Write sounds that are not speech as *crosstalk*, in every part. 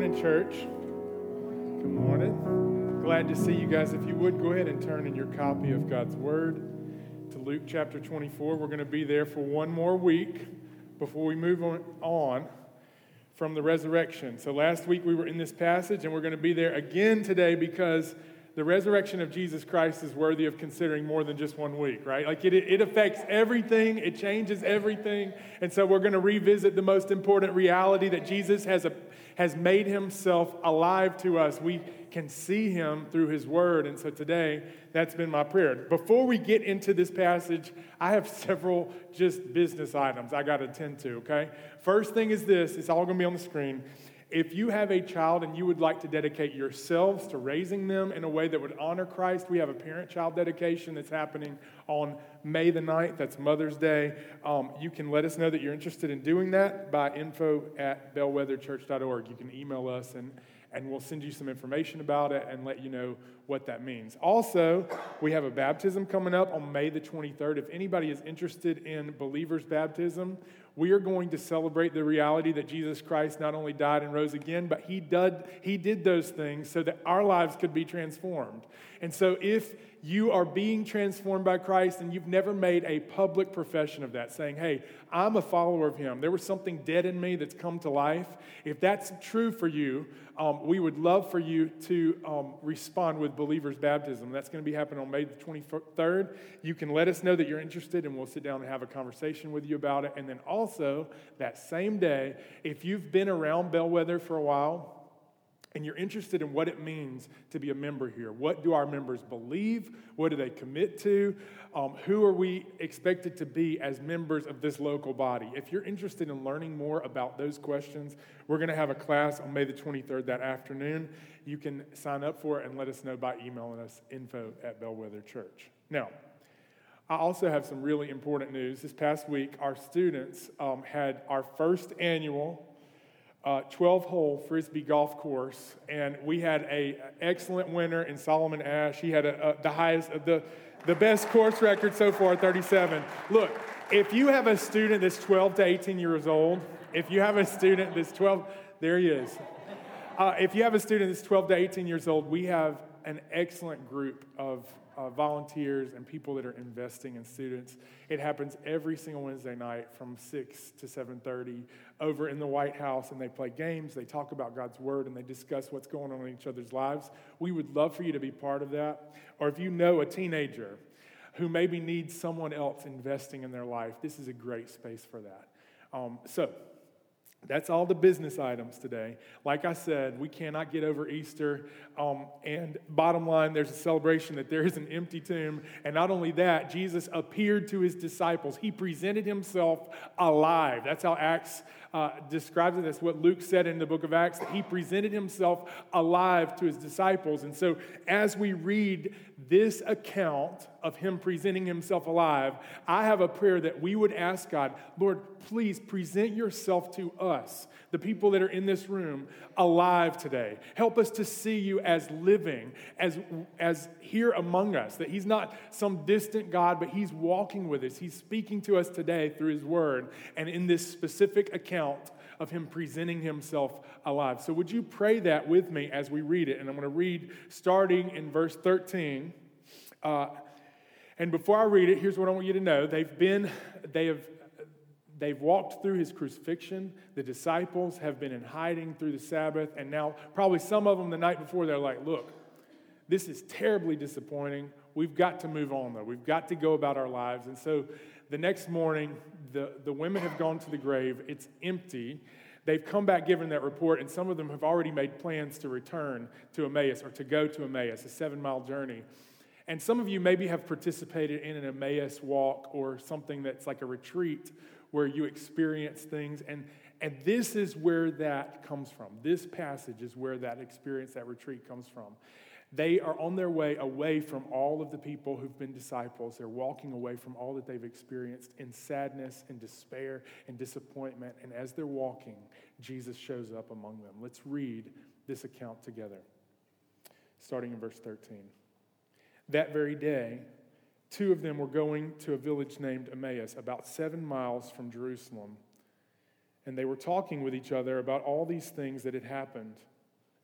morning, church. Good morning. Glad to see you guys. If you would, go ahead and turn in your copy of God's Word to Luke chapter 24. We're going to be there for one more week before we move on from the resurrection. So last week we were in this passage, and we're going to be there again today because the resurrection of Jesus Christ is worthy of considering more than just one week, right? Like it, it affects everything, it changes everything. And so we're going to revisit the most important reality that Jesus has, a, has made himself alive to us. We can see him through his word. And so today, that's been my prayer. Before we get into this passage, I have *laughs* several just business items I got to attend to, okay? First thing is this it's all going to be on the screen. If you have a child and you would like to dedicate yourselves to raising them in a way that would honor Christ, we have a parent child dedication that's happening on May the 9th. That's Mother's Day. Um, you can let us know that you're interested in doing that by info at bellwetherchurch.org. You can email us and and we'll send you some information about it and let you know what that means. Also, we have a baptism coming up on May the 23rd. If anybody is interested in believers' baptism, we are going to celebrate the reality that Jesus Christ not only died and rose again, but he did, he did those things so that our lives could be transformed. And so, if you are being transformed by Christ and you've never made a public profession of that, saying, Hey, I'm a follower of Him, there was something dead in me that's come to life. If that's true for you, um, we would love for you to um, respond with believers' baptism. That's going to be happening on May the 23rd. You can let us know that you're interested, and we'll sit down and have a conversation with you about it. And then also, that same day, if you've been around Bellwether for a while, and you're interested in what it means to be a member here. What do our members believe? What do they commit to? Um, who are we expected to be as members of this local body? If you're interested in learning more about those questions, we're going to have a class on May the 23rd that afternoon. You can sign up for it and let us know by emailing us info at Bellwether Church. Now, I also have some really important news. This past week, our students um, had our first annual uh, 12 hole frisbee golf course, and we had a excellent winner in Solomon Ash. He had a, a, the highest, the, the best course record so far, 37. Look, if you have a student that's 12 to 18 years old, if you have a student that's 12, there he is. Uh, if you have a student that's 12 to 18 years old, we have an excellent group of uh, volunteers and people that are investing in students. It happens every single Wednesday night from 6 to 7:30 over in the White House and they play games, they talk about God's word and they discuss what's going on in each other's lives. We would love for you to be part of that. Or if you know a teenager who maybe needs someone else investing in their life, this is a great space for that. Um, so, that's all the business items today. Like I said, we cannot get over Easter. Um, and bottom line, there's a celebration that there is an empty tomb. And not only that, Jesus appeared to his disciples. He presented himself alive. That's how Acts uh, describes it. That's what Luke said in the book of Acts, that he presented himself alive to his disciples. And so as we read this account of him presenting himself alive, I have a prayer that we would ask God, Lord, please present yourself to us, the people that are in this room, alive today. Help us to see you as living, as, as here among us, that he's not some distant God, but he's walking with us. He's speaking to us today through his word and in this specific account of him presenting himself alive. So, would you pray that with me as we read it? And I'm going to read starting in verse 13. Uh, and before I read it, here's what I want you to know. They've been, they have, they've walked through his crucifixion. The disciples have been in hiding through the Sabbath. And now, probably some of them the night before, they're like, look, this is terribly disappointing. We've got to move on, though. We've got to go about our lives. And so the next morning, the, the women have gone to the grave. It's empty. They've come back giving that report, and some of them have already made plans to return to Emmaus or to go to Emmaus, a seven mile journey. And some of you maybe have participated in an Emmaus walk or something that's like a retreat where you experience things. And, and this is where that comes from. This passage is where that experience, that retreat comes from. They are on their way away from all of the people who've been disciples. They're walking away from all that they've experienced in sadness and despair and disappointment. And as they're walking, Jesus shows up among them. Let's read this account together, starting in verse 13. That very day, two of them were going to a village named Emmaus, about seven miles from Jerusalem. And they were talking with each other about all these things that had happened.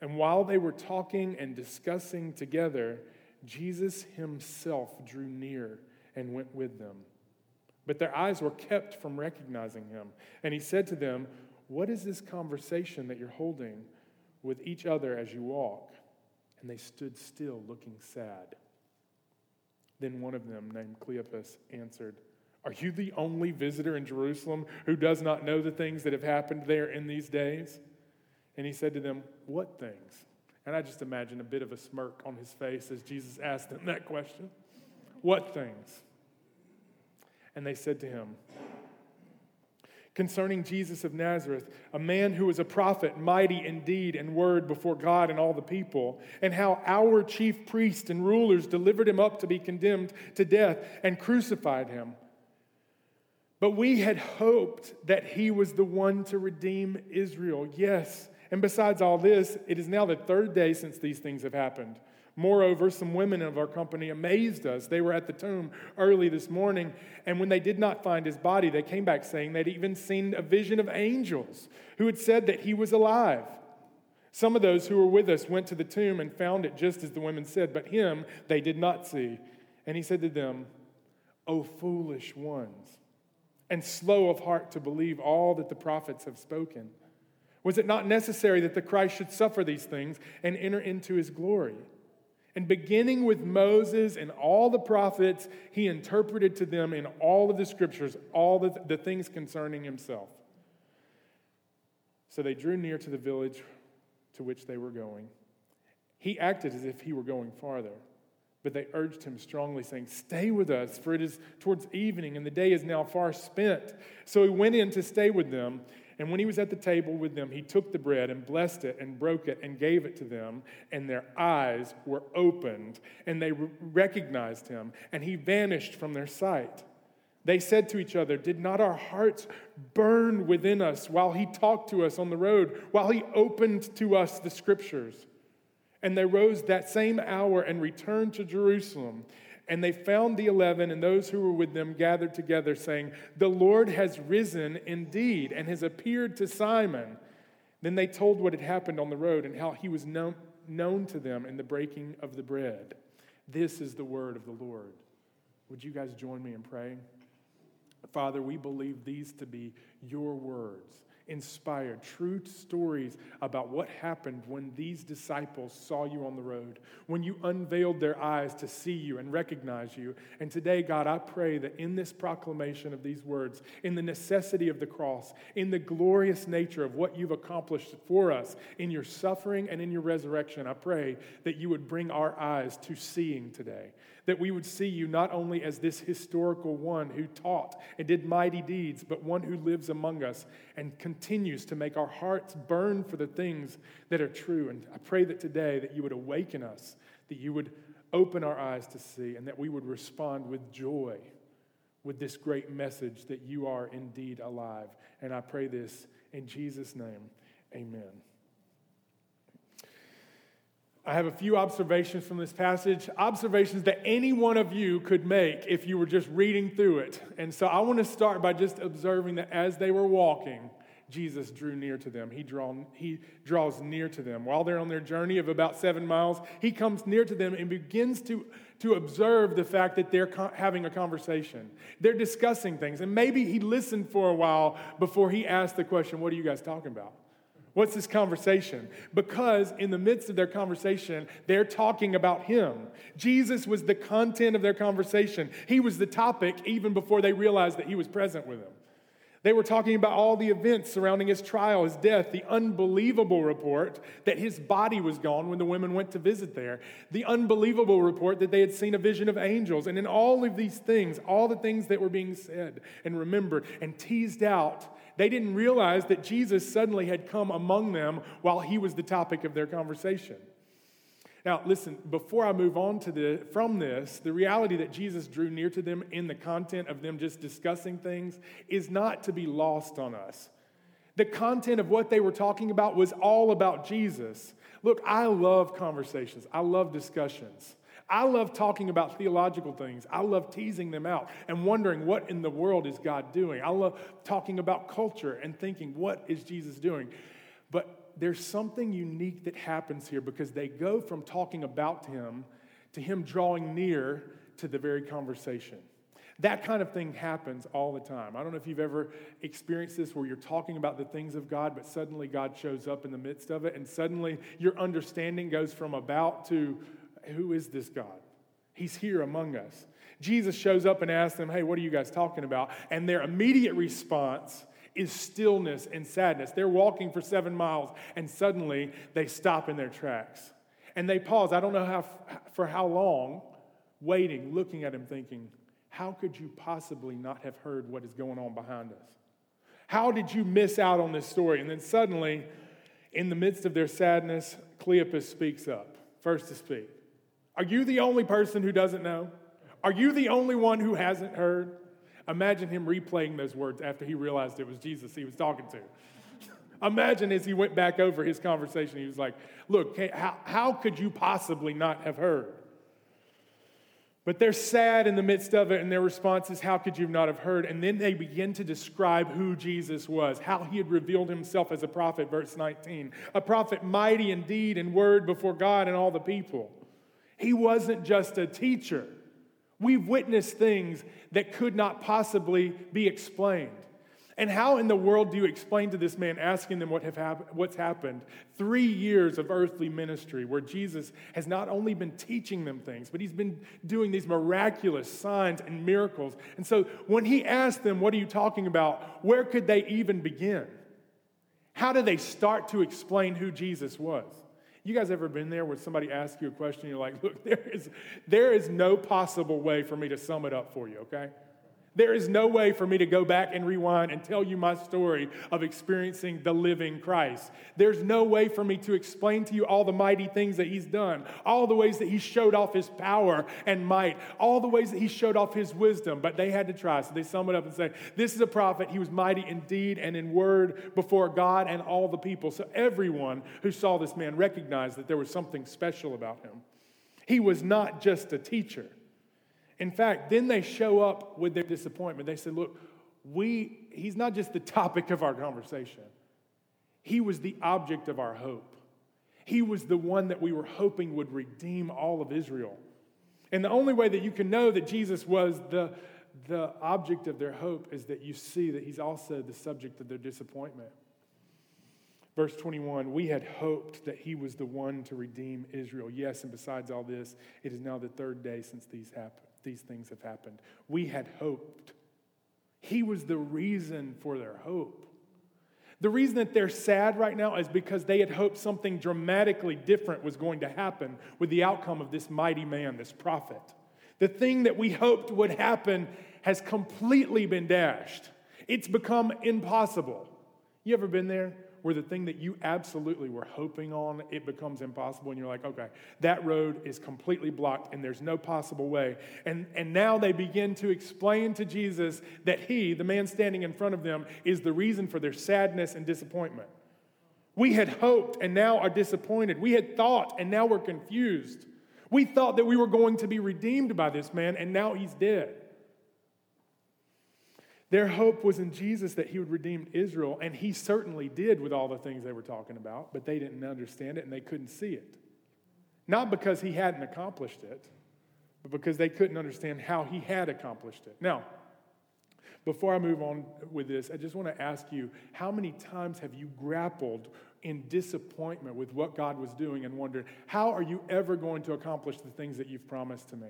And while they were talking and discussing together, Jesus himself drew near and went with them. But their eyes were kept from recognizing him. And he said to them, What is this conversation that you're holding with each other as you walk? And they stood still, looking sad. Then one of them, named Cleopas, answered, Are you the only visitor in Jerusalem who does not know the things that have happened there in these days? And he said to them, What things? And I just imagine a bit of a smirk on his face as Jesus asked them that question. What things? And they said to him, Concerning Jesus of Nazareth, a man who was a prophet, mighty indeed in deed and word before God and all the people, and how our chief priests and rulers delivered him up to be condemned to death and crucified him. But we had hoped that he was the one to redeem Israel. Yes, and besides all this, it is now the third day since these things have happened. Moreover, some women of our company amazed us. They were at the tomb early this morning, and when they did not find his body, they came back saying they'd even seen a vision of angels who had said that he was alive. Some of those who were with us went to the tomb and found it just as the women said, but him they did not see. And he said to them, O foolish ones, and slow of heart to believe all that the prophets have spoken. Was it not necessary that the Christ should suffer these things and enter into his glory? And beginning with Moses and all the prophets, he interpreted to them in all of the scriptures all the, the things concerning himself. So they drew near to the village to which they were going. He acted as if he were going farther, but they urged him strongly, saying, Stay with us, for it is towards evening, and the day is now far spent. So he went in to stay with them. And when he was at the table with them, he took the bread and blessed it and broke it and gave it to them. And their eyes were opened and they recognized him, and he vanished from their sight. They said to each other, Did not our hearts burn within us while he talked to us on the road, while he opened to us the scriptures? And they rose that same hour and returned to Jerusalem. And they found the eleven and those who were with them gathered together, saying, The Lord has risen indeed and has appeared to Simon. Then they told what had happened on the road and how he was known, known to them in the breaking of the bread. This is the word of the Lord. Would you guys join me in praying? Father, we believe these to be your words inspired, true stories about what happened when these disciples saw you on the road, when you unveiled their eyes to see you and recognize you. And today, God, I pray that in this proclamation of these words, in the necessity of the cross, in the glorious nature of what you've accomplished for us, in your suffering and in your resurrection, I pray that you would bring our eyes to seeing today that we would see you not only as this historical one who taught and did mighty deeds, but one who lives among us and continues to make our hearts burn for the things that are true. And I pray that today that you would awaken us, that you would open our eyes to see, and that we would respond with joy with this great message that you are indeed alive. And I pray this in Jesus' name. Amen. I have a few observations from this passage, observations that any one of you could make if you were just reading through it. And so I want to start by just observing that as they were walking, Jesus drew near to them. He, draw, he draws near to them. While they're on their journey of about seven miles, he comes near to them and begins to, to observe the fact that they're co- having a conversation. They're discussing things. And maybe he listened for a while before he asked the question, What are you guys talking about? What's this conversation? Because in the midst of their conversation, they're talking about him. Jesus was the content of their conversation. He was the topic even before they realized that he was present with them. They were talking about all the events surrounding his trial, his death, the unbelievable report that his body was gone when the women went to visit there, the unbelievable report that they had seen a vision of angels. And in all of these things, all the things that were being said and remembered and teased out they didn't realize that Jesus suddenly had come among them while he was the topic of their conversation. Now, listen, before I move on to the, from this, the reality that Jesus drew near to them in the content of them just discussing things is not to be lost on us. The content of what they were talking about was all about Jesus. Look, I love conversations, I love discussions. I love talking about theological things. I love teasing them out and wondering what in the world is God doing. I love talking about culture and thinking, what is Jesus doing? But there's something unique that happens here because they go from talking about him to him drawing near to the very conversation. That kind of thing happens all the time. I don't know if you've ever experienced this where you're talking about the things of God, but suddenly God shows up in the midst of it, and suddenly your understanding goes from about to who is this God? He's here among us. Jesus shows up and asks them, Hey, what are you guys talking about? And their immediate response is stillness and sadness. They're walking for seven miles, and suddenly they stop in their tracks. And they pause. I don't know how, for how long, waiting, looking at him, thinking, how could you possibly not have heard what is going on behind us? How did you miss out on this story? And then suddenly, in the midst of their sadness, Cleopas speaks up, first to speak. Are you the only person who doesn't know? Are you the only one who hasn't heard? Imagine him replaying those words after he realized it was Jesus he was talking to. Imagine as he went back over his conversation, he was like, Look, how, how could you possibly not have heard? But they're sad in the midst of it, and their response is, How could you not have heard? And then they begin to describe who Jesus was, how he had revealed himself as a prophet, verse 19. A prophet mighty indeed in word before God and all the people. He wasn't just a teacher. We've witnessed things that could not possibly be explained. And how in the world do you explain to this man, asking them what have hap- what's happened? Three years of earthly ministry where Jesus has not only been teaching them things, but he's been doing these miraculous signs and miracles. And so when he asked them, What are you talking about? Where could they even begin? How do they start to explain who Jesus was? You guys ever been there where somebody asks you a question, you're like, Look, there is, there is no possible way for me to sum it up for you, okay? There is no way for me to go back and rewind and tell you my story of experiencing the living Christ. There's no way for me to explain to you all the mighty things that He's done, all the ways that He showed off His power and might, all the ways that He showed off His wisdom. But they had to try. So they sum it up and say, This is a prophet. He was mighty in deed and in word before God and all the people. So everyone who saw this man recognized that there was something special about him. He was not just a teacher. In fact, then they show up with their disappointment. They said, Look, we, he's not just the topic of our conversation, he was the object of our hope. He was the one that we were hoping would redeem all of Israel. And the only way that you can know that Jesus was the, the object of their hope is that you see that he's also the subject of their disappointment. Verse 21 We had hoped that he was the one to redeem Israel. Yes, and besides all this, it is now the third day since these happened these things have happened. We had hoped. He was the reason for their hope. The reason that they're sad right now is because they had hoped something dramatically different was going to happen with the outcome of this mighty man, this prophet. The thing that we hoped would happen has completely been dashed. It's become impossible. You ever been there? Where the thing that you absolutely were hoping on, it becomes impossible, and you're like, okay, that road is completely blocked and there's no possible way. And, and now they begin to explain to Jesus that he, the man standing in front of them, is the reason for their sadness and disappointment. We had hoped and now are disappointed. We had thought and now we're confused. We thought that we were going to be redeemed by this man, and now he's dead. Their hope was in Jesus that he would redeem Israel, and he certainly did with all the things they were talking about, but they didn't understand it and they couldn't see it. Not because he hadn't accomplished it, but because they couldn't understand how he had accomplished it. Now, before I move on with this, I just want to ask you how many times have you grappled in disappointment with what God was doing and wondered, how are you ever going to accomplish the things that you've promised to me?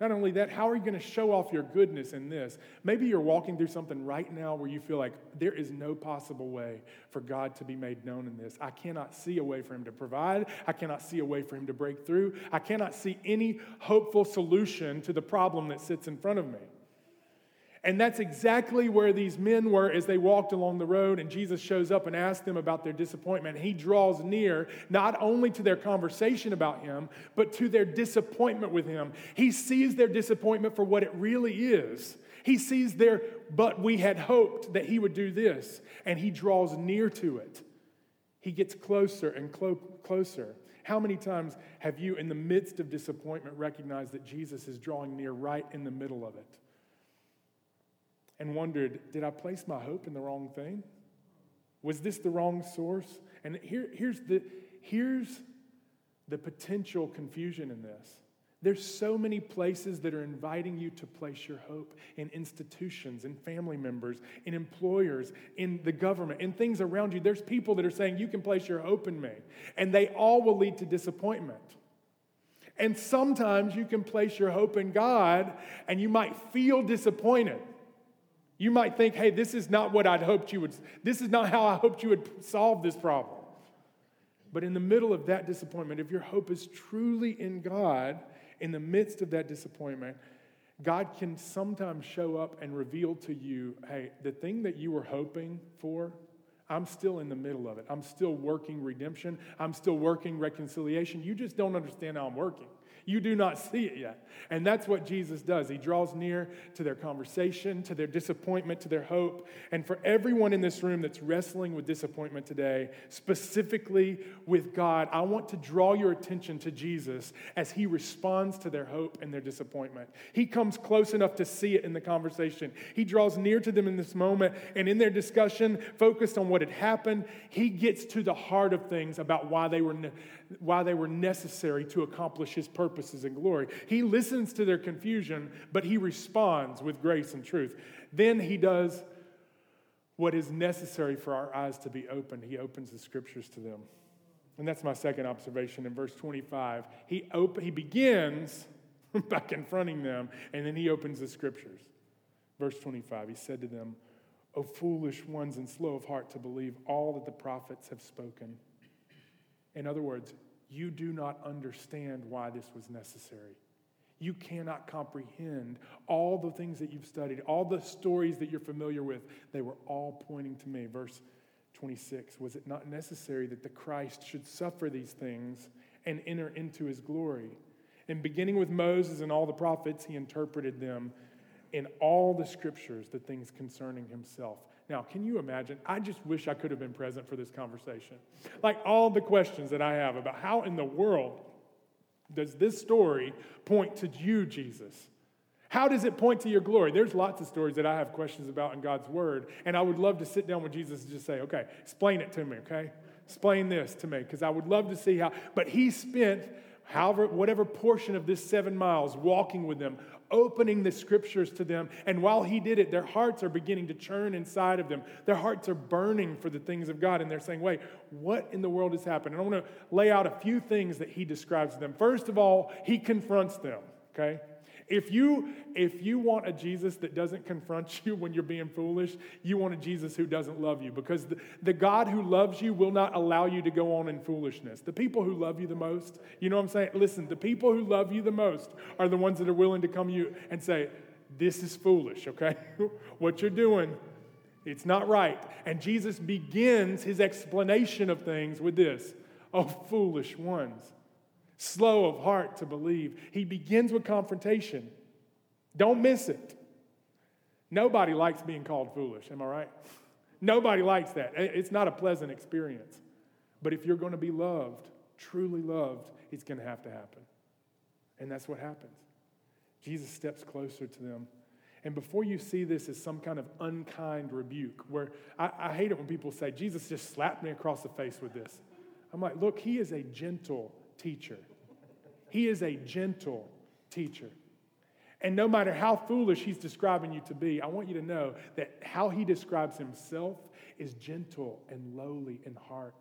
Not only that, how are you going to show off your goodness in this? Maybe you're walking through something right now where you feel like there is no possible way for God to be made known in this. I cannot see a way for Him to provide. I cannot see a way for Him to break through. I cannot see any hopeful solution to the problem that sits in front of me. And that's exactly where these men were as they walked along the road, and Jesus shows up and asks them about their disappointment. He draws near not only to their conversation about him, but to their disappointment with him. He sees their disappointment for what it really is. He sees their, but we had hoped that he would do this, and he draws near to it. He gets closer and clo- closer. How many times have you, in the midst of disappointment, recognized that Jesus is drawing near right in the middle of it? And wondered, did I place my hope in the wrong thing? Was this the wrong source? And here, here's, the, here's the potential confusion in this. There's so many places that are inviting you to place your hope in institutions, in family members, in employers, in the government, in things around you. There's people that are saying you can place your hope in me, and they all will lead to disappointment. And sometimes you can place your hope in God and you might feel disappointed. You might think, hey, this is not what I'd hoped you would, this is not how I hoped you would solve this problem. But in the middle of that disappointment, if your hope is truly in God, in the midst of that disappointment, God can sometimes show up and reveal to you, hey, the thing that you were hoping for, I'm still in the middle of it. I'm still working redemption. I'm still working reconciliation. You just don't understand how I'm working. You do not see it yet. And that's what Jesus does. He draws near to their conversation, to their disappointment, to their hope. And for everyone in this room that's wrestling with disappointment today, specifically with God, I want to draw your attention to Jesus as he responds to their hope and their disappointment. He comes close enough to see it in the conversation. He draws near to them in this moment, and in their discussion, focused on what had happened, he gets to the heart of things about why they were, why they were necessary to accomplish his purposes and glory. He listens to their confusion, but he responds with grace and truth. Then he does what is necessary for our eyes to be open. He opens the scriptures to them. And that's my second observation in verse 25. He, op- he begins *laughs* by confronting them, and then he opens the scriptures. Verse 25, he said to them, O foolish ones and slow of heart to believe all that the prophets have spoken. In other words, you do not understand why this was necessary. You cannot comprehend all the things that you've studied, all the stories that you're familiar with. They were all pointing to me. Verse 26 Was it not necessary that the Christ should suffer these things and enter into his glory? And beginning with Moses and all the prophets, he interpreted them in all the scriptures, the things concerning himself. Now, can you imagine? I just wish I could have been present for this conversation. Like all the questions that I have about how in the world does this story point to you, Jesus? How does it point to your glory? There's lots of stories that I have questions about in God's word, and I would love to sit down with Jesus and just say, okay, explain it to me, okay? Explain this to me, because I would love to see how. But he spent however, whatever portion of this seven miles walking with them, opening the scriptures to them. And while he did it, their hearts are beginning to churn inside of them. Their hearts are burning for the things of God. And they're saying, wait, what in the world has happened? And I want to lay out a few things that he describes to them. First of all, he confronts them, okay? If you, if you want a Jesus that doesn't confront *laughs* you when you're being foolish, you want a Jesus who doesn't love you because the, the God who loves you will not allow you to go on in foolishness. The people who love you the most, you know what I'm saying? Listen, the people who love you the most are the ones that are willing to come to you and say, This is foolish, okay? *laughs* what you're doing, it's not right. And Jesus begins his explanation of things with this Oh, foolish ones slow of heart to believe. He begins with confrontation. Don't miss it. Nobody likes being called foolish, am I right? Nobody likes that. It's not a pleasant experience. But if you're going to be loved, truly loved, it's going to have to happen. And that's what happens. Jesus steps closer to them. And before you see this as some kind of unkind rebuke, where I, I hate it when people say, Jesus just slapped me across the face with this. I'm like, look, he is a gentle teacher. He is a gentle teacher. And no matter how foolish he's describing you to be, I want you to know that how he describes himself is gentle and lowly in heart.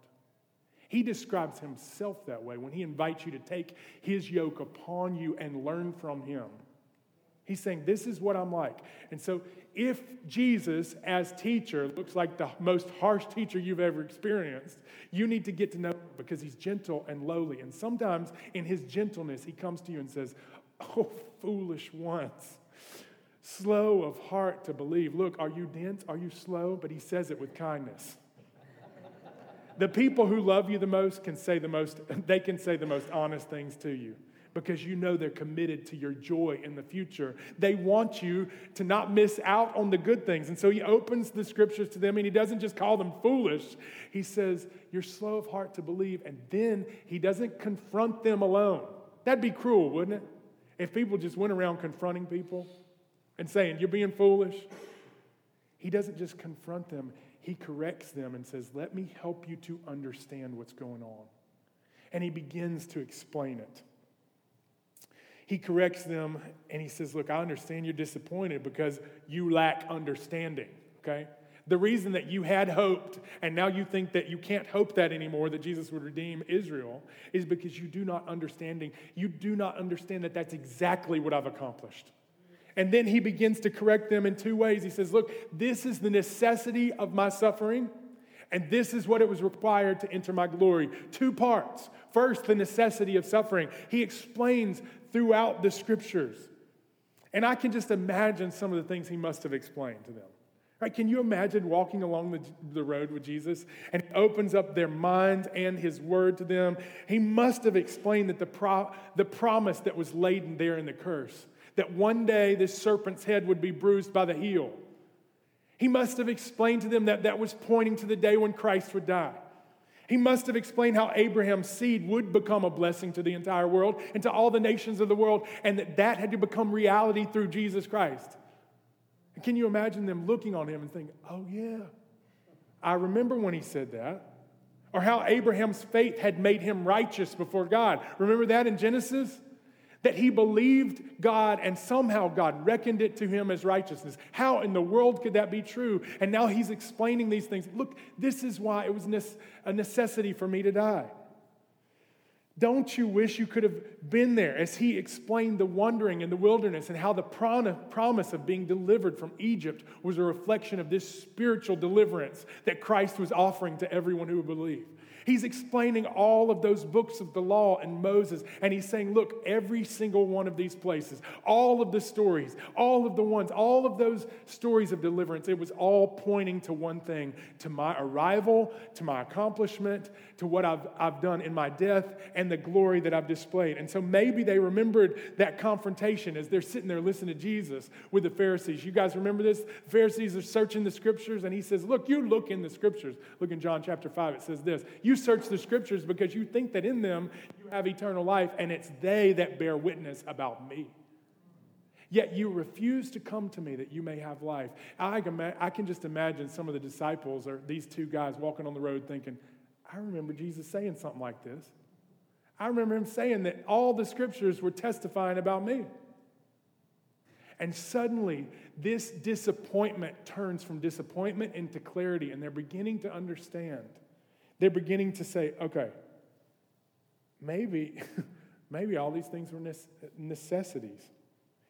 He describes himself that way when he invites you to take his yoke upon you and learn from him. He's saying, This is what I'm like. And so, if Jesus, as teacher, looks like the most harsh teacher you've ever experienced, you need to get to know him because he's gentle and lowly. And sometimes in his gentleness, he comes to you and says, Oh, foolish ones, slow of heart to believe. Look, are you dense? Are you slow? But he says it with kindness. the people who love you the most can say the most, *laughs* they can say the most honest things to you because you know they're committed to your joy in the future. They want you to not miss out on the good things. And so he opens the scriptures to them and he doesn't just call them foolish. He says, You're slow of heart to believe. And then he doesn't confront them alone. That'd be cruel, wouldn't it? If people just went around confronting people and saying, You're being foolish. He doesn't just confront them, he corrects them and says, Let me help you to understand what's going on. And he begins to explain it. He corrects them and he says, Look, I understand you're disappointed because you lack understanding, okay? The reason that you had hoped and now you think that you can't hope that anymore that Jesus would redeem Israel is because you do not understanding you do not understand that that's exactly what I've accomplished. And then he begins to correct them in two ways. He says, "Look, this is the necessity of my suffering, and this is what it was required to enter my glory." Two parts. First, the necessity of suffering. He explains throughout the scriptures. And I can just imagine some of the things he must have explained to them. Right? Can you imagine walking along the, the road with Jesus and he opens up their minds and his word to them? He must have explained that the, pro, the promise that was laden there in the curse, that one day this serpent's head would be bruised by the heel. He must have explained to them that that was pointing to the day when Christ would die. He must have explained how Abraham's seed would become a blessing to the entire world and to all the nations of the world, and that that had to become reality through Jesus Christ. Can you imagine them looking on him and thinking, oh, yeah, I remember when he said that? Or how Abraham's faith had made him righteous before God. Remember that in Genesis? That he believed God and somehow God reckoned it to him as righteousness. How in the world could that be true? And now he's explaining these things. Look, this is why it was a necessity for me to die. Don't you wish you could have been there as he explained the wandering in the wilderness and how the promise of being delivered from Egypt was a reflection of this spiritual deliverance that Christ was offering to everyone who would believe? He's explaining all of those books of the law and Moses, and he's saying, Look, every single one of these places, all of the stories, all of the ones, all of those stories of deliverance, it was all pointing to one thing to my arrival, to my accomplishment, to what I've, I've done in my death, and the glory that I've displayed. And so maybe they remembered that confrontation as they're sitting there listening to Jesus with the Pharisees. You guys remember this? The Pharisees are searching the scriptures, and he says, Look, you look in the scriptures. Look in John chapter 5, it says this. You you search the scriptures because you think that in them you have eternal life, and it's they that bear witness about me. Yet you refuse to come to me that you may have life. I can, I can just imagine some of the disciples or these two guys walking on the road thinking, I remember Jesus saying something like this. I remember him saying that all the scriptures were testifying about me. And suddenly, this disappointment turns from disappointment into clarity, and they're beginning to understand they're beginning to say, okay, maybe, *laughs* maybe all these things were necessities.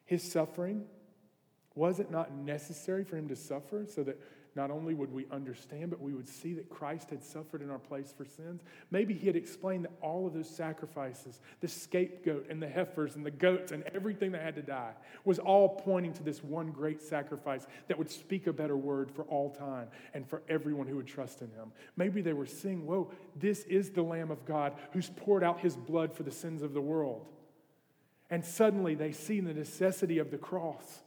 His suffering, was it not necessary for him to suffer so that not only would we understand, but we would see that Christ had suffered in our place for sins. Maybe he had explained that all of those sacrifices, the scapegoat and the heifers and the goats and everything that had to die, was all pointing to this one great sacrifice that would speak a better word for all time and for everyone who would trust in him. Maybe they were seeing, whoa, this is the Lamb of God who's poured out his blood for the sins of the world. And suddenly they see the necessity of the cross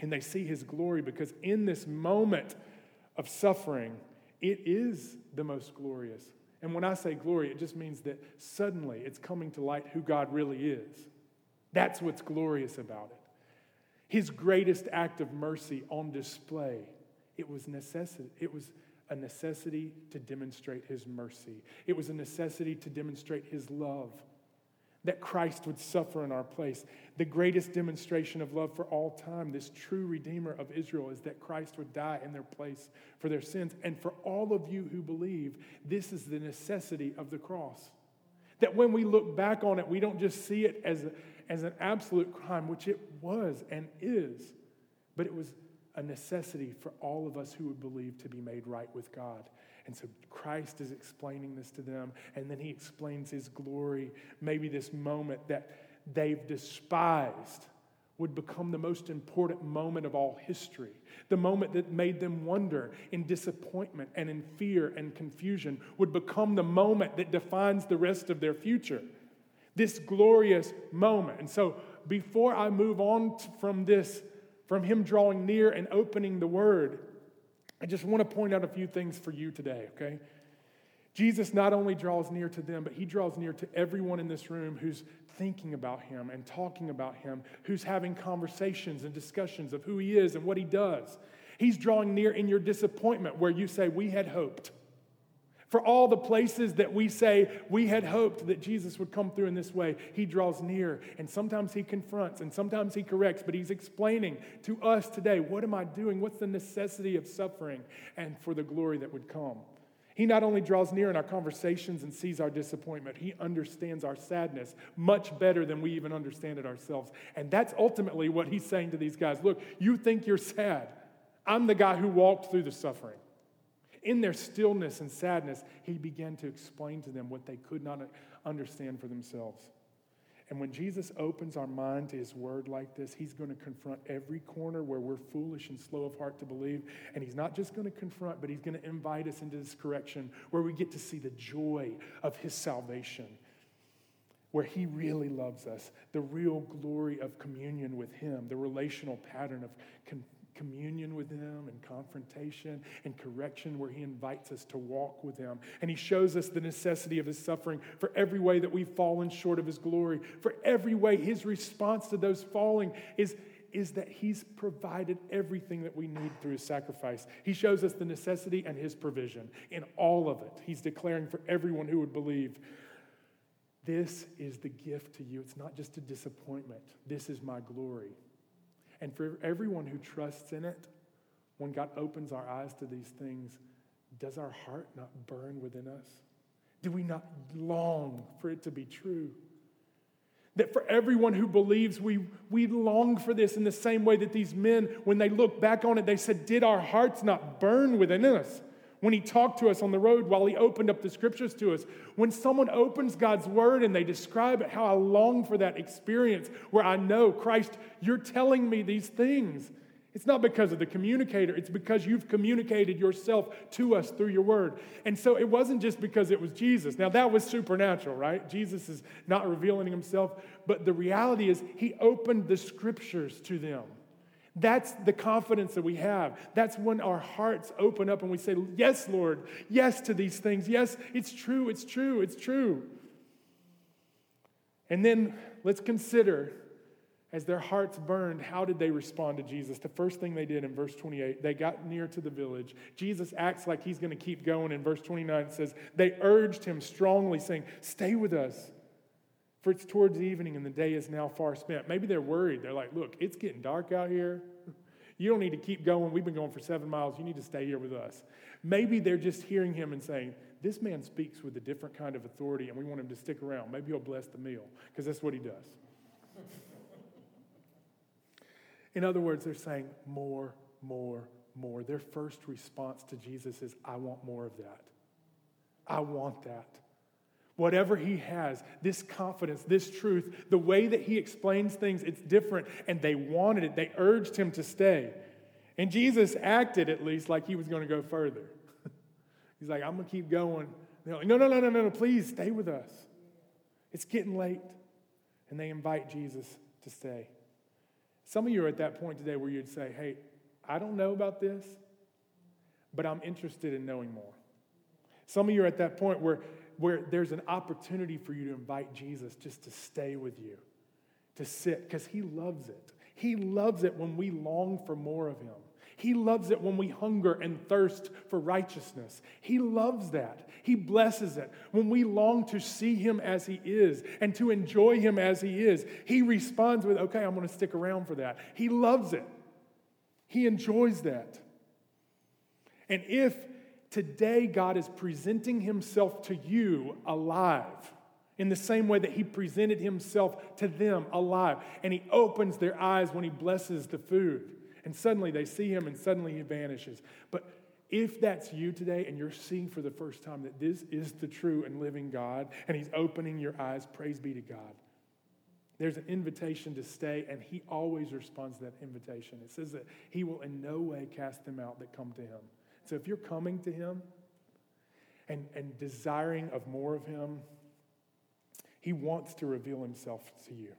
and they see his glory because in this moment of suffering, it is the most glorious. And when I say glory, it just means that suddenly it's coming to light who God really is. That's what's glorious about it. His greatest act of mercy on display. It was necessity. It was a necessity to demonstrate his mercy. It was a necessity to demonstrate his love that Christ would suffer in our place. The greatest demonstration of love for all time, this true Redeemer of Israel, is that Christ would die in their place for their sins. And for all of you who believe, this is the necessity of the cross. That when we look back on it, we don't just see it as, a, as an absolute crime, which it was and is, but it was a necessity for all of us who would believe to be made right with God. And so Christ is explaining this to them, and then he explains his glory. Maybe this moment that they've despised would become the most important moment of all history. The moment that made them wonder in disappointment and in fear and confusion would become the moment that defines the rest of their future. This glorious moment. And so, before I move on from this, from him drawing near and opening the word, I just want to point out a few things for you today, okay? Jesus not only draws near to them, but he draws near to everyone in this room who's thinking about him and talking about him, who's having conversations and discussions of who he is and what he does. He's drawing near in your disappointment where you say, We had hoped. For all the places that we say we had hoped that Jesus would come through in this way, he draws near. And sometimes he confronts and sometimes he corrects, but he's explaining to us today what am I doing? What's the necessity of suffering and for the glory that would come? He not only draws near in our conversations and sees our disappointment, he understands our sadness much better than we even understand it ourselves. And that's ultimately what he's saying to these guys Look, you think you're sad. I'm the guy who walked through the suffering. In their stillness and sadness, he began to explain to them what they could not understand for themselves. And when Jesus opens our mind to his word like this, he's going to confront every corner where we're foolish and slow of heart to believe. And he's not just going to confront, but he's going to invite us into this correction where we get to see the joy of his salvation, where he really loves us, the real glory of communion with him, the relational pattern of communion with Him and confrontation and correction, where He invites us to walk with Him. And He shows us the necessity of His suffering for every way that we've fallen short of His glory, for every way His response to those falling is. Is that he's provided everything that we need through his sacrifice. He shows us the necessity and his provision in all of it. He's declaring for everyone who would believe this is the gift to you. It's not just a disappointment. This is my glory. And for everyone who trusts in it, when God opens our eyes to these things, does our heart not burn within us? Do we not long for it to be true? That for everyone who believes, we, we long for this in the same way that these men, when they look back on it, they said, Did our hearts not burn within us? When he talked to us on the road, while he opened up the scriptures to us. When someone opens God's word and they describe it, how I long for that experience where I know, Christ, you're telling me these things. It's not because of the communicator, it's because you've communicated yourself to us through your word. And so it wasn't just because it was Jesus. Now, that was supernatural, right? Jesus is not revealing himself, but the reality is he opened the scriptures to them. That's the confidence that we have. That's when our hearts open up and we say, Yes, Lord, yes to these things. Yes, it's true, it's true, it's true. And then let's consider as their hearts burned, how did they respond to Jesus? The first thing they did in verse 28, they got near to the village. Jesus acts like he's going to keep going. In verse 29, it says, They urged him strongly, saying, Stay with us. For it's towards evening and the day is now far spent. Maybe they're worried. They're like, look, it's getting dark out here. You don't need to keep going. We've been going for seven miles. You need to stay here with us. Maybe they're just hearing him and saying, This man speaks with a different kind of authority and we want him to stick around. Maybe he'll bless the meal because that's what he does. *laughs* In other words, they're saying, More, more, more. Their first response to Jesus is, I want more of that. I want that whatever he has, this confidence, this truth, the way that he explains things, it's different. And they wanted it, they urged him to stay. And Jesus acted at least like he was going to go further. *laughs* He's like, I'm going to keep going. Like, no, no, no, no, no, no, please stay with us. It's getting late. And they invite Jesus to stay. Some of you are at that point today where you'd say, hey, I don't know about this, but I'm interested in knowing more. Some of you are at that point where where there's an opportunity for you to invite Jesus just to stay with you, to sit, because he loves it. He loves it when we long for more of him. He loves it when we hunger and thirst for righteousness. He loves that. He blesses it when we long to see Him as He is and to enjoy Him as He is. He responds with, okay, I'm going to stick around for that. He loves it. He enjoys that. And if Today, God is presenting himself to you alive in the same way that he presented himself to them alive. And he opens their eyes when he blesses the food. And suddenly they see him and suddenly he vanishes. But if that's you today and you're seeing for the first time that this is the true and living God and he's opening your eyes, praise be to God. There's an invitation to stay, and he always responds to that invitation. It says that he will in no way cast them out that come to him. So if you're coming to Him and, and desiring of more of Him, He wants to reveal Himself to you.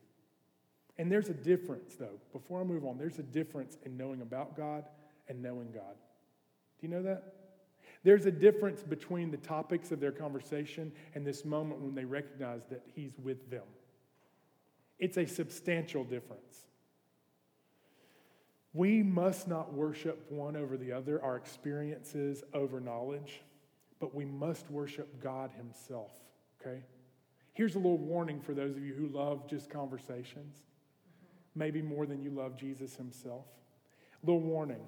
And there's a difference, though. Before I move on, there's a difference in knowing about God and knowing God. Do you know that? There's a difference between the topics of their conversation and this moment when they recognize that He's with them. It's a substantial difference. We must not worship one over the other, our experiences over knowledge, but we must worship God Himself, okay? Here's a little warning for those of you who love just conversations, maybe more than you love Jesus Himself. A little warning.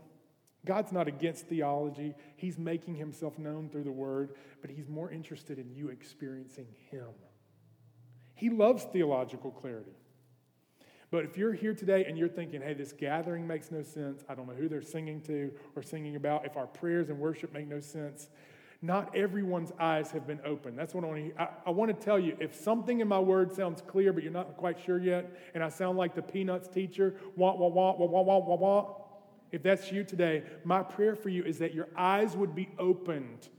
God's not against theology. He's making himself known through the word, but he's more interested in you experiencing him. He loves theological clarity. But if you're here today and you're thinking, hey, this gathering makes no sense, I don't know who they're singing to or singing about, if our prayers and worship make no sense, not everyone's eyes have been opened. That's what I want to I, I want to tell you. If something in my word sounds clear, but you're not quite sure yet, and I sound like the Peanuts teacher, wah, wah, wah, wah, wah, wah, wah, wah, if that's you today, my prayer for you is that your eyes would be opened.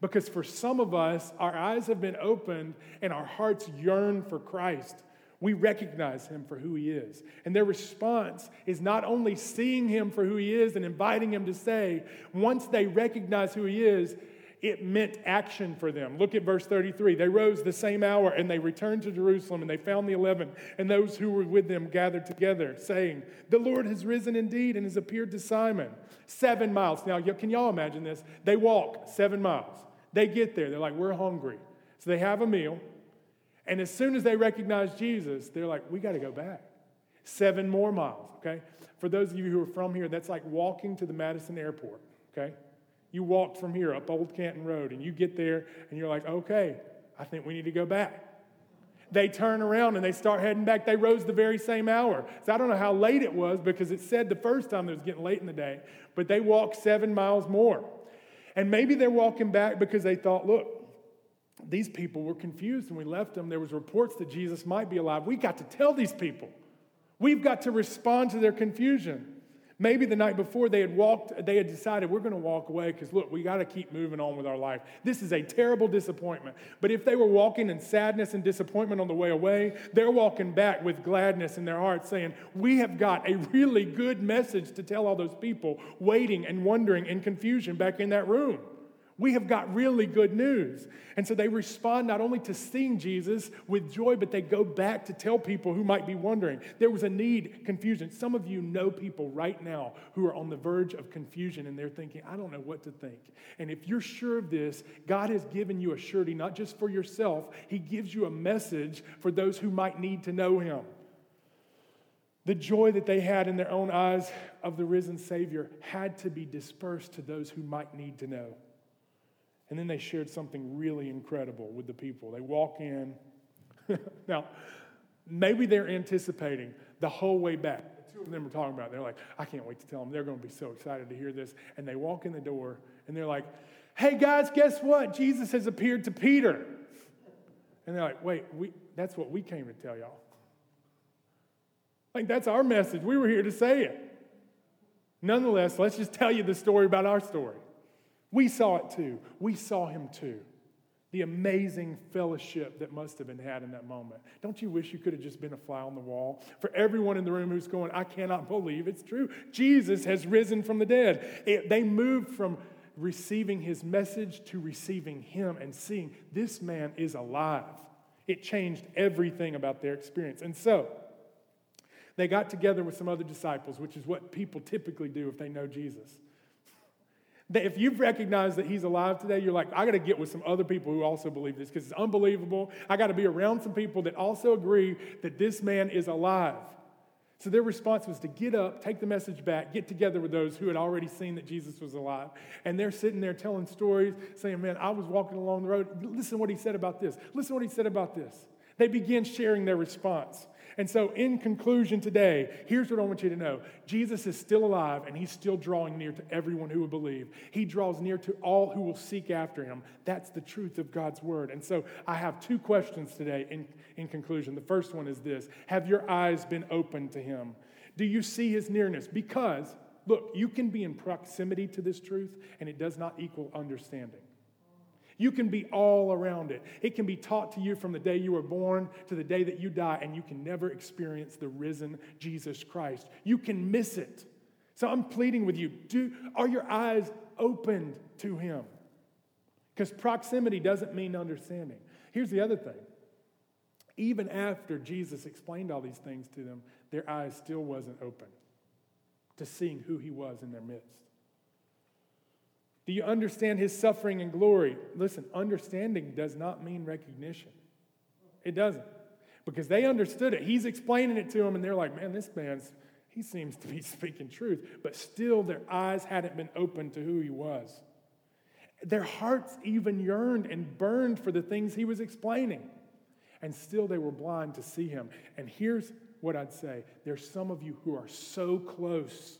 Because for some of us, our eyes have been opened and our hearts yearn for Christ. We recognize him for who he is. And their response is not only seeing him for who he is and inviting him to say, once they recognize who he is, it meant action for them. Look at verse 33. They rose the same hour and they returned to Jerusalem and they found the eleven and those who were with them gathered together, saying, The Lord has risen indeed and has appeared to Simon. Seven miles. Now, can y'all imagine this? They walk seven miles. They get there. They're like, We're hungry. So they have a meal. And as soon as they recognize Jesus, they're like, We got to go back. Seven more miles, okay? For those of you who are from here, that's like walking to the Madison airport, okay? You walk from here up Old Canton Road and you get there and you're like, okay, I think we need to go back. They turn around and they start heading back. They rose the very same hour. So I don't know how late it was because it said the first time it was getting late in the day, but they walked seven miles more. And maybe they're walking back because they thought, look, these people were confused when we left them. There was reports that Jesus might be alive. We got to tell these people. We've got to respond to their confusion. Maybe the night before they had walked, they had decided we're going to walk away because look, we got to keep moving on with our life. This is a terrible disappointment. But if they were walking in sadness and disappointment on the way away, they're walking back with gladness in their hearts, saying, We have got a really good message to tell all those people waiting and wondering in confusion back in that room. We have got really good news. And so they respond not only to seeing Jesus with joy, but they go back to tell people who might be wondering. There was a need, confusion. Some of you know people right now who are on the verge of confusion and they're thinking, I don't know what to think. And if you're sure of this, God has given you a surety, not just for yourself, He gives you a message for those who might need to know Him. The joy that they had in their own eyes of the risen Savior had to be dispersed to those who might need to know. And then they shared something really incredible with the people. They walk in. *laughs* now, maybe they're anticipating the whole way back. The two of them are talking about it. They're like, I can't wait to tell them. They're going to be so excited to hear this. And they walk in the door and they're like, hey guys, guess what? Jesus has appeared to Peter. And they're like, wait, we, that's what we came to tell y'all. Like, that's our message. We were here to say it. Nonetheless, let's just tell you the story about our story. We saw it too. We saw him too. The amazing fellowship that must have been had in that moment. Don't you wish you could have just been a fly on the wall? For everyone in the room who's going, I cannot believe it's true. Jesus has risen from the dead. It, they moved from receiving his message to receiving him and seeing this man is alive. It changed everything about their experience. And so, they got together with some other disciples, which is what people typically do if they know Jesus that if you've recognized that he's alive today, you're like, I got to get with some other people who also believe this because it's unbelievable. I got to be around some people that also agree that this man is alive. So their response was to get up, take the message back, get together with those who had already seen that Jesus was alive. And they're sitting there telling stories, saying, Man, I was walking along the road. Listen what he said about this. Listen what he said about this. They begin sharing their response. And so, in conclusion today, here's what I want you to know Jesus is still alive and he's still drawing near to everyone who will believe. He draws near to all who will seek after him. That's the truth of God's word. And so, I have two questions today in, in conclusion. The first one is this Have your eyes been opened to him? Do you see his nearness? Because, look, you can be in proximity to this truth and it does not equal understanding. You can be all around it. It can be taught to you from the day you were born to the day that you die, and you can never experience the risen Jesus Christ. You can miss it. So I'm pleading with you do, are your eyes opened to Him? Because proximity doesn't mean understanding. Here's the other thing even after Jesus explained all these things to them, their eyes still wasn't open to seeing who he was in their midst? Do you understand his suffering and glory? Listen, understanding does not mean recognition. It doesn't. Because they understood it. He's explaining it to them, and they're like, man, this man's, he seems to be *laughs* speaking truth. But still, their eyes hadn't been opened to who he was. Their hearts even yearned and burned for the things he was explaining. And still, they were blind to see him. And here's what I'd say there's some of you who are so close,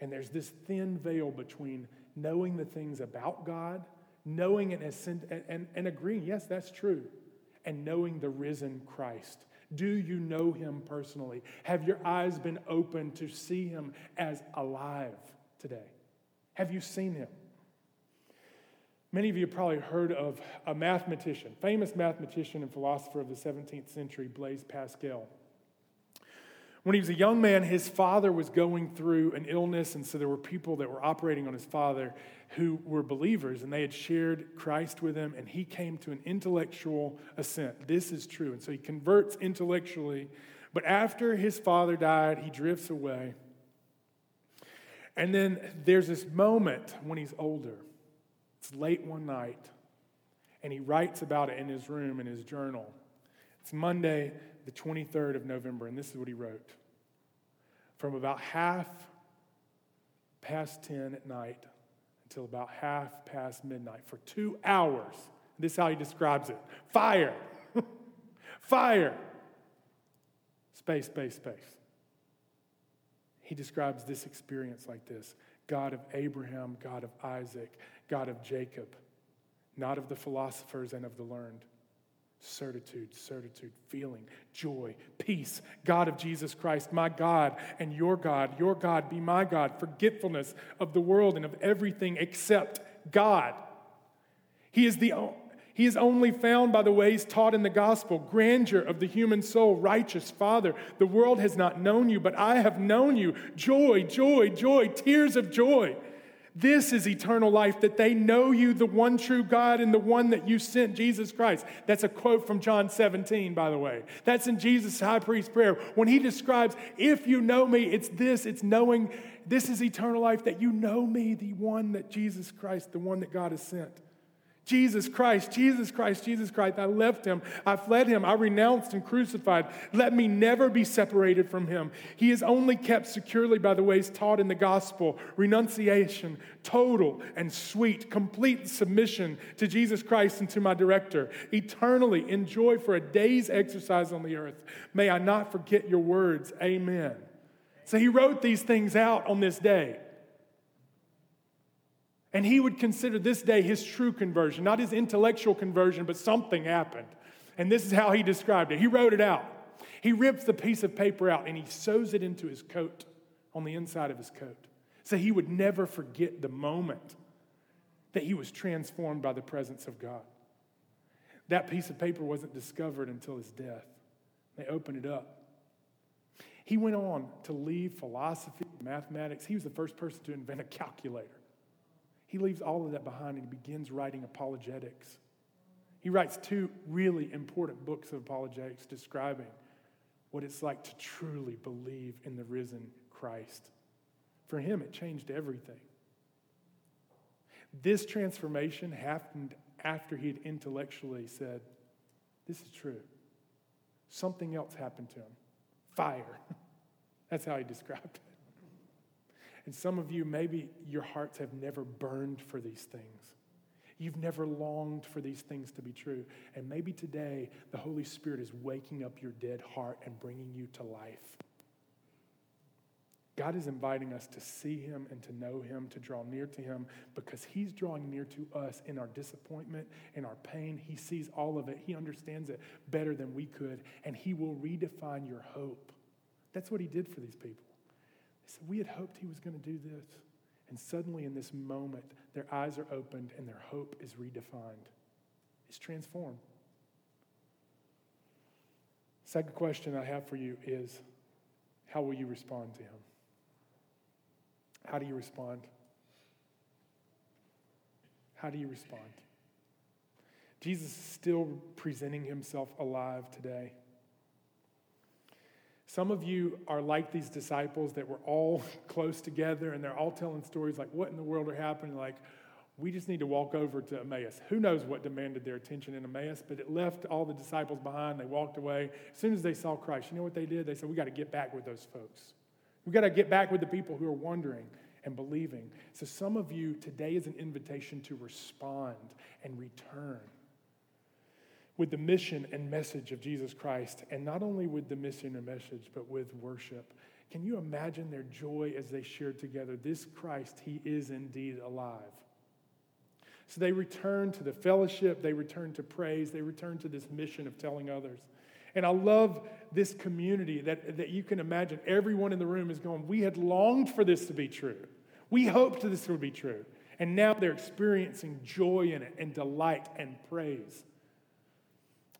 and there's this thin veil between knowing the things about God, knowing and, and, and agreeing, yes, that's true, and knowing the risen Christ. Do you know him personally? Have your eyes been open to see him as alive today? Have you seen him? Many of you probably heard of a mathematician, famous mathematician and philosopher of the 17th century, Blaise Pascal. When he was a young man, his father was going through an illness, and so there were people that were operating on his father who were believers, and they had shared Christ with him, and he came to an intellectual assent. This is true. And so he converts intellectually, but after his father died, he drifts away. And then there's this moment when he's older it's late one night, and he writes about it in his room in his journal. It's Monday, the 23rd of November, and this is what he wrote. From about half past 10 at night until about half past midnight, for two hours, this is how he describes it fire, *laughs* fire, space, space, space. He describes this experience like this God of Abraham, God of Isaac, God of Jacob, not of the philosophers and of the learned. Certitude, certitude, feeling, joy, peace. God of Jesus Christ, my God and your God, your God be my God. Forgetfulness of the world and of everything except God. He is the he is only found by the ways taught in the gospel, grandeur of the human soul, righteous Father. The world has not known you, but I have known you. Joy, joy, joy, tears of joy. This is eternal life, that they know you, the one true God, and the one that you sent, Jesus Christ. That's a quote from John 17, by the way. That's in Jesus' high priest prayer. When he describes, if you know me, it's this, it's knowing this is eternal life, that you know me, the one that Jesus Christ, the one that God has sent. Jesus Christ, Jesus Christ, Jesus Christ. I left him. I fled him. I renounced and crucified. Let me never be separated from him. He is only kept securely by the ways taught in the gospel renunciation, total and sweet, complete submission to Jesus Christ and to my director. Eternally enjoy for a day's exercise on the earth. May I not forget your words. Amen. So he wrote these things out on this day. And he would consider this day his true conversion, not his intellectual conversion, but something happened. And this is how he described it. He wrote it out. He rips the piece of paper out and he sews it into his coat, on the inside of his coat. So he would never forget the moment that he was transformed by the presence of God. That piece of paper wasn't discovered until his death. They opened it up. He went on to leave philosophy, mathematics. He was the first person to invent a calculator. He leaves all of that behind and he begins writing apologetics. He writes two really important books of apologetics describing what it's like to truly believe in the risen Christ. For him, it changed everything. This transformation happened after he had intellectually said, This is true. Something else happened to him fire. *laughs* That's how he described it. And some of you, maybe your hearts have never burned for these things. You've never longed for these things to be true. And maybe today the Holy Spirit is waking up your dead heart and bringing you to life. God is inviting us to see Him and to know Him, to draw near to Him, because He's drawing near to us in our disappointment, in our pain. He sees all of it, He understands it better than we could, and He will redefine your hope. That's what He did for these people said, We had hoped he was going to do this. And suddenly, in this moment, their eyes are opened and their hope is redefined. It's transformed. Second question I have for you is how will you respond to him? How do you respond? How do you respond? Jesus is still presenting himself alive today. Some of you are like these disciples that were all *laughs* close together and they're all telling stories like, what in the world are happening? Like, we just need to walk over to Emmaus. Who knows what demanded their attention in Emmaus, but it left all the disciples behind. They walked away. As soon as they saw Christ, you know what they did? They said, We got to get back with those folks. We got to get back with the people who are wondering and believing. So, some of you, today is an invitation to respond and return with the mission and message of Jesus Christ, and not only with the mission and message, but with worship. Can you imagine their joy as they shared together? This Christ, he is indeed alive. So they return to the fellowship, they return to praise, they return to this mission of telling others. And I love this community that, that you can imagine. Everyone in the room is going, We had longed for this to be true. We hoped this would be true. And now they're experiencing joy in it and delight and praise.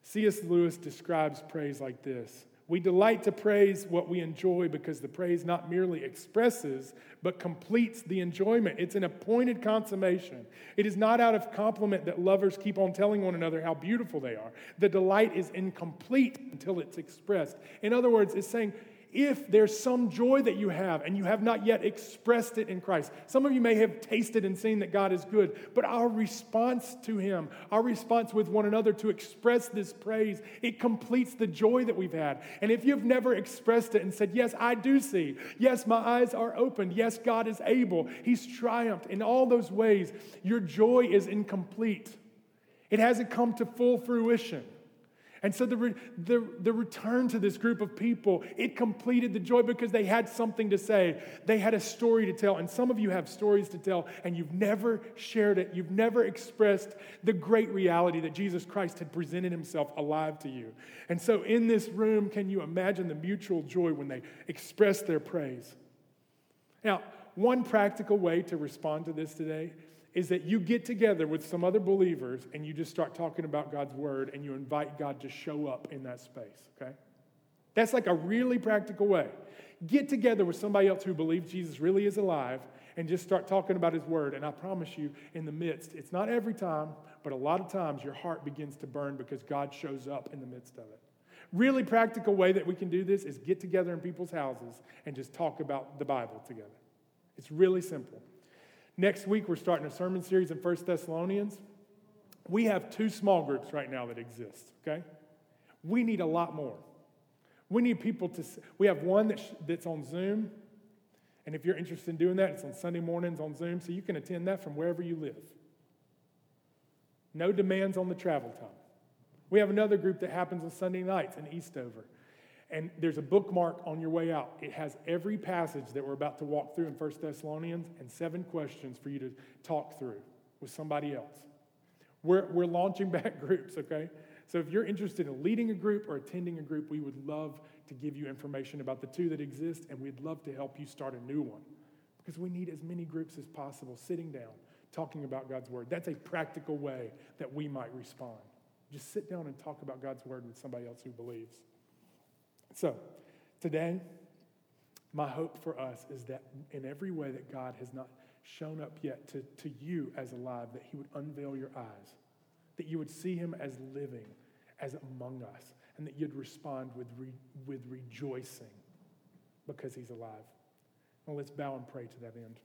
C.S. Lewis describes praise like this We delight to praise what we enjoy because the praise not merely expresses, but completes the enjoyment. It's an appointed consummation. It is not out of compliment that lovers keep on telling one another how beautiful they are. The delight is incomplete until it's expressed. In other words, it's saying, if there's some joy that you have and you have not yet expressed it in Christ. Some of you may have tasted and seen that God is good, but our response to Him, our response with one another to express this praise, it completes the joy that we've had. And if you've never expressed it and said, Yes, I do see, yes, my eyes are opened, yes, God is able, He's triumphed in all those ways, your joy is incomplete. It hasn't come to full fruition. And so the, re- the, the return to this group of people, it completed the joy because they had something to say. They had a story to tell. And some of you have stories to tell, and you've never shared it. You've never expressed the great reality that Jesus Christ had presented himself alive to you. And so in this room, can you imagine the mutual joy when they express their praise? Now, one practical way to respond to this today is that you get together with some other believers and you just start talking about God's word and you invite God to show up in that space, okay? That's like a really practical way. Get together with somebody else who believes Jesus really is alive and just start talking about his word. And I promise you, in the midst, it's not every time, but a lot of times your heart begins to burn because God shows up in the midst of it. Really practical way that we can do this is get together in people's houses and just talk about the Bible together. It's really simple. Next week, we're starting a sermon series in 1 Thessalonians. We have two small groups right now that exist, okay? We need a lot more. We need people to, we have one that's, that's on Zoom. And if you're interested in doing that, it's on Sunday mornings on Zoom, so you can attend that from wherever you live. No demands on the travel time. We have another group that happens on Sunday nights in Eastover. And there's a bookmark on your way out. It has every passage that we're about to walk through in 1 Thessalonians and seven questions for you to talk through with somebody else. We're, we're launching *laughs* back groups, okay? So if you're interested in leading a group or attending a group, we would love to give you information about the two that exist, and we'd love to help you start a new one because we need as many groups as possible sitting down, talking about God's Word. That's a practical way that we might respond. Just sit down and talk about God's Word with somebody else who believes. So, today, my hope for us is that in every way that God has not shown up yet to, to you as alive, that He would unveil your eyes, that you would see Him as living, as among us, and that you'd respond with, re, with rejoicing because He's alive. Well, let's bow and pray to that end.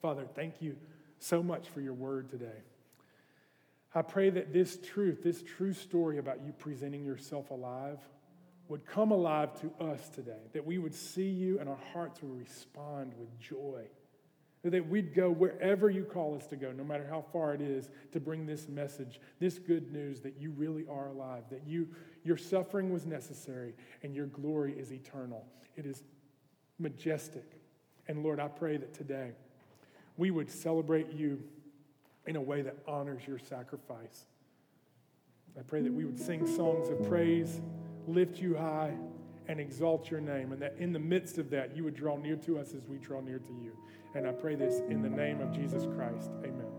Father, thank you so much for your word today. I pray that this truth, this true story about you presenting yourself alive, would come alive to us today, that we would see you and our hearts would respond with joy. That we'd go wherever you call us to go, no matter how far it is, to bring this message, this good news that you really are alive, that you, your suffering was necessary and your glory is eternal. It is majestic. And Lord, I pray that today we would celebrate you in a way that honors your sacrifice. I pray that we would sing songs of praise lift you high, and exalt your name. And that in the midst of that, you would draw near to us as we draw near to you. And I pray this in the name of Jesus Christ. Amen.